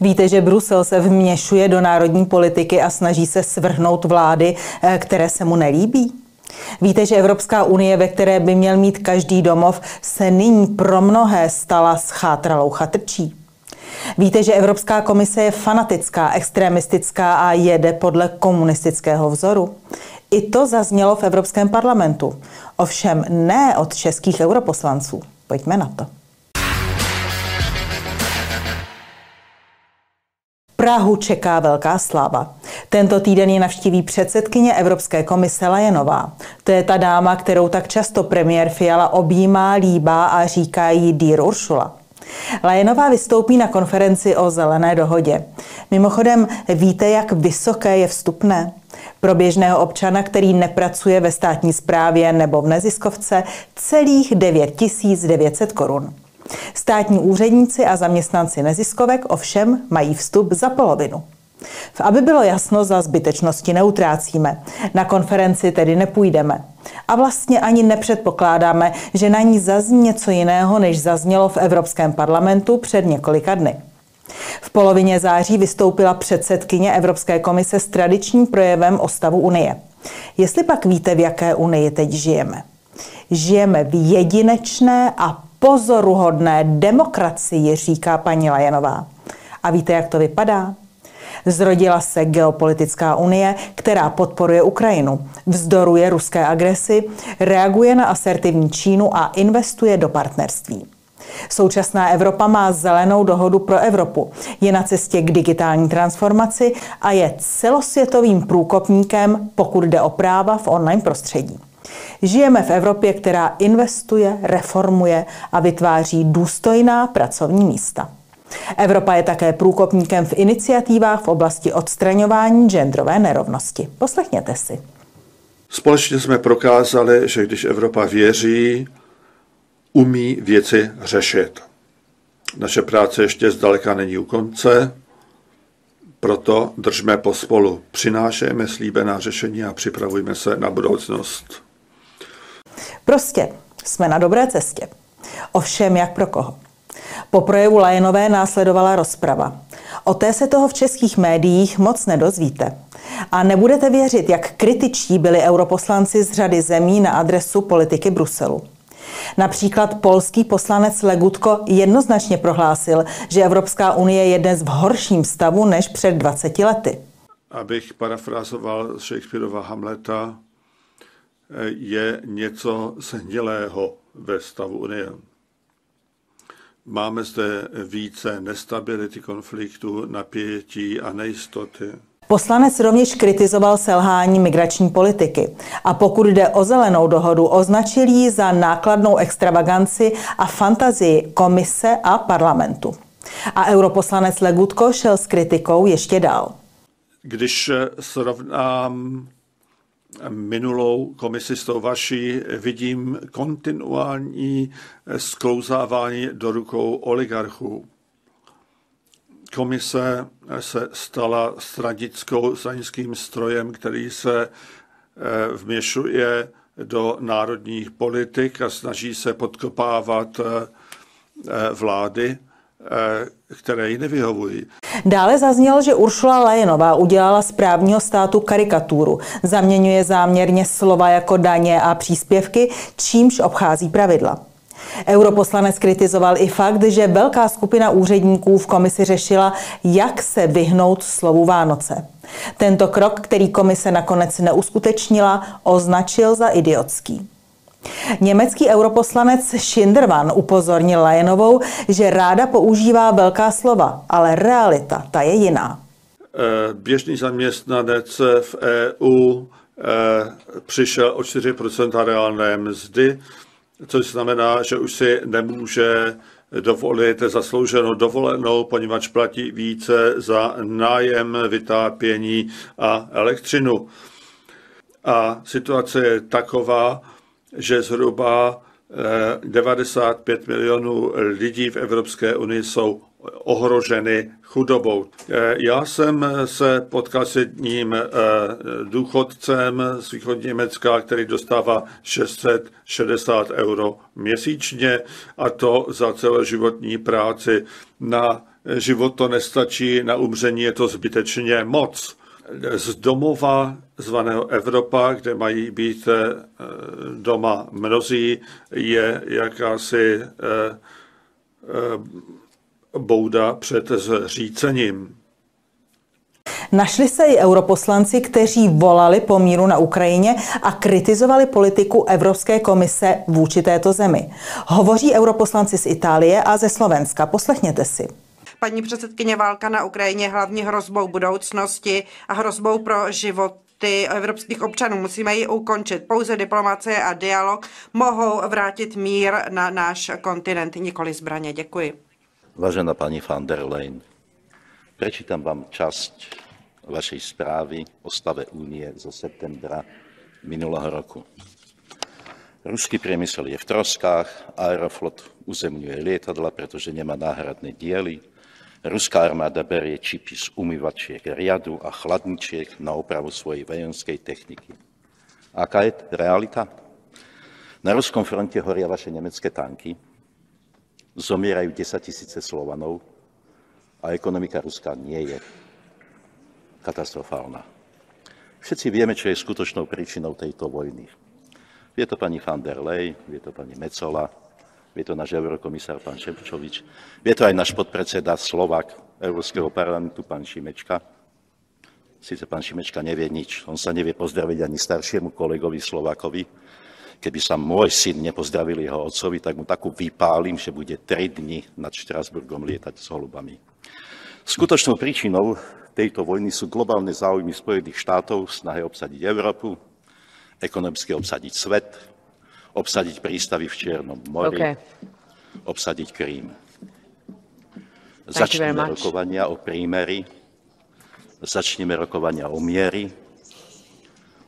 Víte, že Brusel se vměšuje do národní politiky a snaží se svrhnout vlády, eh, které se mu nelíbí? Víte, že Evropská unie, ve které by měl mít každý domov, se nyní pro mnohé stala schátralou chatrčí? Víte, že Evropská komise je fanatická, extremistická a jede podle komunistického vzoru? I to zaznělo v Evropském parlamentu. Ovšem ne od českých europoslanců. Pojďme na to. Prahu čeká velká sláva. Tento týden ji navštíví předsedkyně Evropské komise Lajenová. To je ta dáma, kterou tak často premiér Fiala objímá, líbá a říká jí Dír Uršula. Lajenová vystoupí na konferenci o zelené dohodě. Mimochodem, víte, jak vysoké je vstupné? Pro běžného občana, který nepracuje ve státní správě nebo v neziskovce, celých 9900 korun. Státní úředníci a zaměstnanci neziskovek ovšem mají vstup za polovinu. Aby bylo jasno, za zbytečnosti neutrácíme. Na konferenci tedy nepůjdeme. A vlastně ani nepředpokládáme, že na ní zazní něco jiného, než zaznělo v Evropském parlamentu před několika dny. V polovině září vystoupila předsedkyně Evropské komise s tradičním projevem o stavu Unie. Jestli pak víte, v jaké Unii teď žijeme. Žijeme v jedinečné a pozoruhodné demokracii, říká paní Lajenová. A víte, jak to vypadá? Zrodila se geopolitická unie, která podporuje Ukrajinu, vzdoruje ruské agresi, reaguje na asertivní Čínu a investuje do partnerství. Současná Evropa má zelenou dohodu pro Evropu, je na cestě k digitální transformaci a je celosvětovým průkopníkem, pokud jde o práva v online prostředí. Žijeme v Evropě, která investuje, reformuje a vytváří důstojná pracovní místa. Evropa je také průkopníkem v iniciativách v oblasti odstraňování genderové nerovnosti. Poslechněte si. Společně jsme prokázali, že když Evropa věří, umí věci řešit. Naše práce ještě zdaleka není u konce, proto držme pospolu, přinášejme slíbená řešení a připravujme se na budoucnost. Prostě jsme na dobré cestě. Ovšem, jak pro koho? Po projevu Lajenové následovala rozprava. O té se toho v českých médiích moc nedozvíte. A nebudete věřit, jak kritičtí byli europoslanci z řady zemí na adresu politiky Bruselu. Například polský poslanec Legutko jednoznačně prohlásil, že Evropská unie je dnes v horším stavu než před 20 lety. Abych parafrázoval Shakespeareova Hamleta, je něco shnilého ve stavu unie. Máme zde více nestability konfliktu, napětí a nejistoty. Poslanec rovněž kritizoval selhání migrační politiky a pokud jde o zelenou dohodu, označil ji za nákladnou extravaganci a fantazii komise a parlamentu. A europoslanec Legutko šel s kritikou ještě dál. Když srovnám minulou komisi s tou vaší vidím kontinuální sklouzávání do rukou oligarchů. Komise se stala stranickou, stranickým strojem, který se eh, vměšuje do národních politik a snaží se podkopávat eh, vlády Eh, které jí nevyhovují. Dále zaznělo, že Uršula Lajenová udělala z právního státu karikaturu. Zaměňuje záměrně slova jako daně a příspěvky, čímž obchází pravidla. Europoslanec kritizoval i fakt, že velká skupina úředníků v komisi řešila, jak se vyhnout slovu Vánoce. Tento krok, který komise nakonec neuskutečnila, označil za idiotský. Německý europoslanec Schinderman upozornil Lajenovou, že ráda používá velká slova, ale realita ta je jiná. Eh, běžný zaměstnanec v EU eh, přišel o 4% reálné mzdy, což znamená, že už si nemůže dovolit zaslouženou dovolenou, poněvadž platí více za nájem, vytápění a elektřinu. A situace je taková, že zhruba 95 eh, milionů lidí v Evropské unii jsou ohroženy chudobou. Eh, já jsem se potkal s jedním eh, důchodcem z východní Německa, který dostává 660 euro měsíčně a to za celoživotní práci na život to nestačí, na umření je to zbytečně moc. Z domova zvaného Evropa, kde mají být doma mnozí, je jakási bouda před zřícením. Našli se i europoslanci, kteří volali po míru na Ukrajině a kritizovali politiku Evropské komise vůči této zemi. Hovoří europoslanci z Itálie a ze Slovenska. Poslechněte si. Paní předsedkyně válka na Ukrajině hlavně hrozbou budoucnosti a hrozbou pro život ty evropských občanů. Musíme ji ukončit. Pouze diplomacie a dialog mohou vrátit mír na náš kontinent, nikoli zbraně. Děkuji. Vážená paní van der Leyen, prečítam vám časť vašej správy o stave únie zo septembra minulého roku. Ruský priemysel je v troskách, Aeroflot uzemňuje lietadla, pretože nemá náhradné diely, Ruská armáda berie čipy z umývačiek riadu a chladničiek na opravu svojej vojenskej techniky. Aká je realita? Na ruskom fronte horia vaše nemecké tanky, zomierajú 10 tisíce Slovanov a ekonomika Ruska nie je katastrofálna. Všetci vieme, čo je skutočnou príčinou tejto vojny. Vie to pani van der Ley, vie to pani Mecola, vie to náš eurokomisár pán Ševčovič, vie to aj náš podpredseda Slovak Európskeho parlamentu, pán Šimečka. Sice pán Šimečka nevie nič, on sa nevie pozdraviť ani staršiemu kolegovi Slovakovi. Keby sa môj syn nepozdravil jeho otcovi, tak mu takú vypálim, že bude 3 dni nad Štrasburgom lietať s holubami. Skutočnou príčinou tejto vojny sú globálne záujmy Spojených štátov v snahe obsadiť Európu, ekonomicky obsadiť svet, obsadiť prístavy v Čiernom mori, okay. obsadiť Krím. Začneme rokovania o prímeri, začneme rokovania o miery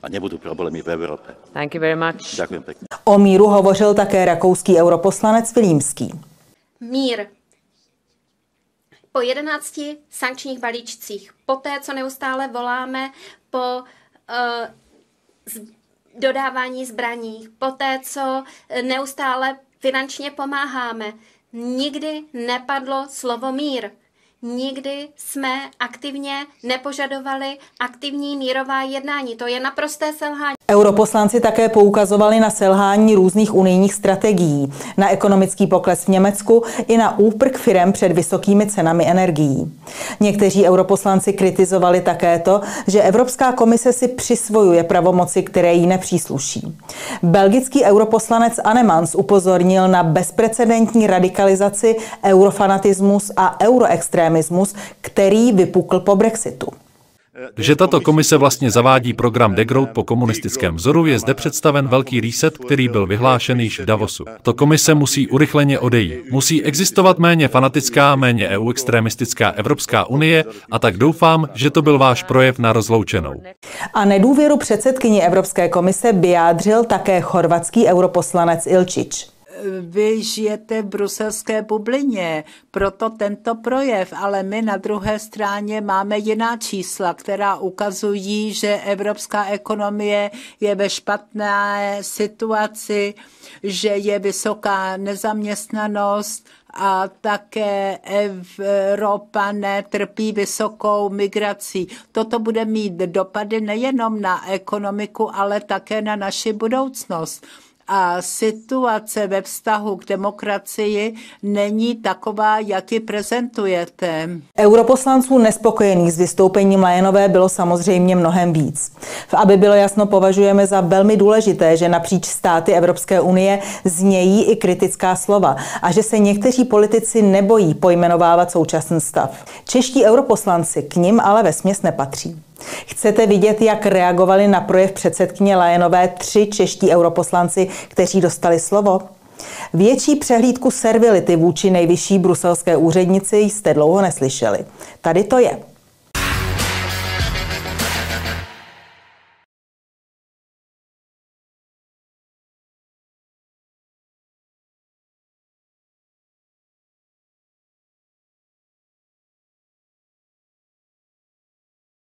a nebudú problémy v Európe. Thank you very much. Ďakujem pekne. O míru hovořil také rakouský europoslanec Vilímský. Mír po 11 sankčních balíčcích, po té, co neustále voláme po uh, dodávání zbraní, po té, co neustále finančně pomáháme, nikdy nepadlo slovo mír nikdy jsme aktivně nepožadovali aktivní mírová jednání. To je naprosté selhání. Europoslanci také poukazovali na selhání různých unijních strategií, na ekonomický pokles v Německu i na úprk firem před vysokými cenami energií. Někteří europoslanci kritizovali také to, že Evropská komise si přisvojuje pravomoci, které jí nepřísluší. Belgický europoslanec Anemans upozornil na bezprecedentní radikalizaci, eurofanatismus a euroextrém extremismus, který vypukl po Brexitu. Že tato komise vlastně zavádí program Degrowth po komunistickém vzoru, je zde představen velký reset, který byl vyhlášen již v Davosu. To komise musí urychleně odejít. Musí existovat méně fanatická, méně EU extremistická Evropská unie a tak doufám, že to byl váš projev na rozloučenou. A nedůvěru předsedkyni Evropské komise vyjádřil také chorvatský europoslanec Ilčič vy žijete v bruselské bublině, proto tento projev, ale my na druhé straně máme jiná čísla, která ukazují, že evropská ekonomie je ve špatné situaci, že je vysoká nezaměstnanost a také Evropa netrpí vysokou migrací. Toto bude mít dopady nejenom na ekonomiku, ale také na naši budoucnost a situace ve vztahu k demokracii není taková, jak ji prezentujete. Europoslanců nespokojených s vystoupením Lajenové bylo samozřejmě mnohem víc. Aby bylo jasno, považujeme za velmi důležité, že napříč státy Evropské unie znějí i kritická slova a že se někteří politici nebojí pojmenovávat současný stav. Čeští europoslanci k ním ale ve směs nepatří. Chcete vidět, jak reagovali na projev předsedkyně Lajenové tři čeští europoslanci, kteří dostali slovo? Větší přehlídku servility vůči nejvyšší bruselské úřednici jste dlouho neslyšeli. Tady to je.